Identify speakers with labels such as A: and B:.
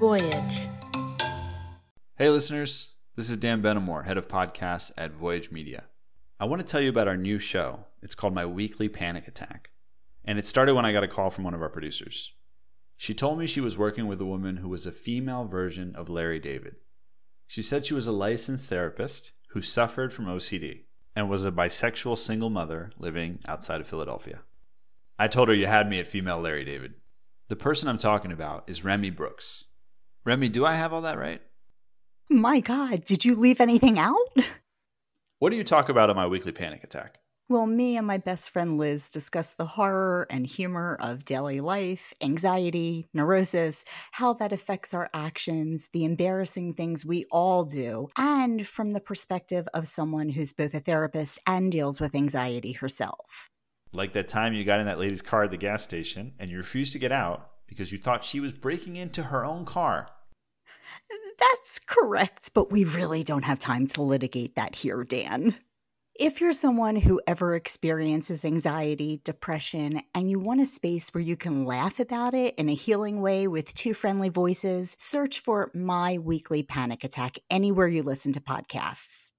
A: Voyage.
B: Hey, listeners. This is Dan Benamore, head of podcasts at Voyage Media. I want to tell you about our new show. It's called My Weekly Panic Attack. And it started when I got a call from one of our producers. She told me she was working with a woman who was a female version of Larry David. She said she was a licensed therapist who suffered from OCD and was a bisexual single mother living outside of Philadelphia. I told her you had me at female Larry David. The person I'm talking about is Remi Brooks. Remi, do I have all that right?
C: My God, did you leave anything out?
B: What do you talk about in my weekly panic attack?
C: Well, me and my best friend Liz discuss the horror and humor of daily life, anxiety, neurosis, how that affects our actions, the embarrassing things we all do, and from the perspective of someone who's both a therapist and deals with anxiety herself.
B: Like that time you got in that lady's car at the gas station and you refused to get out because you thought she was breaking into her own car.
C: That's correct, but we really don't have time to litigate that here, Dan. If you're someone who ever experiences anxiety, depression, and you want a space where you can laugh about it in a healing way with two friendly voices, search for My Weekly Panic Attack anywhere you listen to podcasts.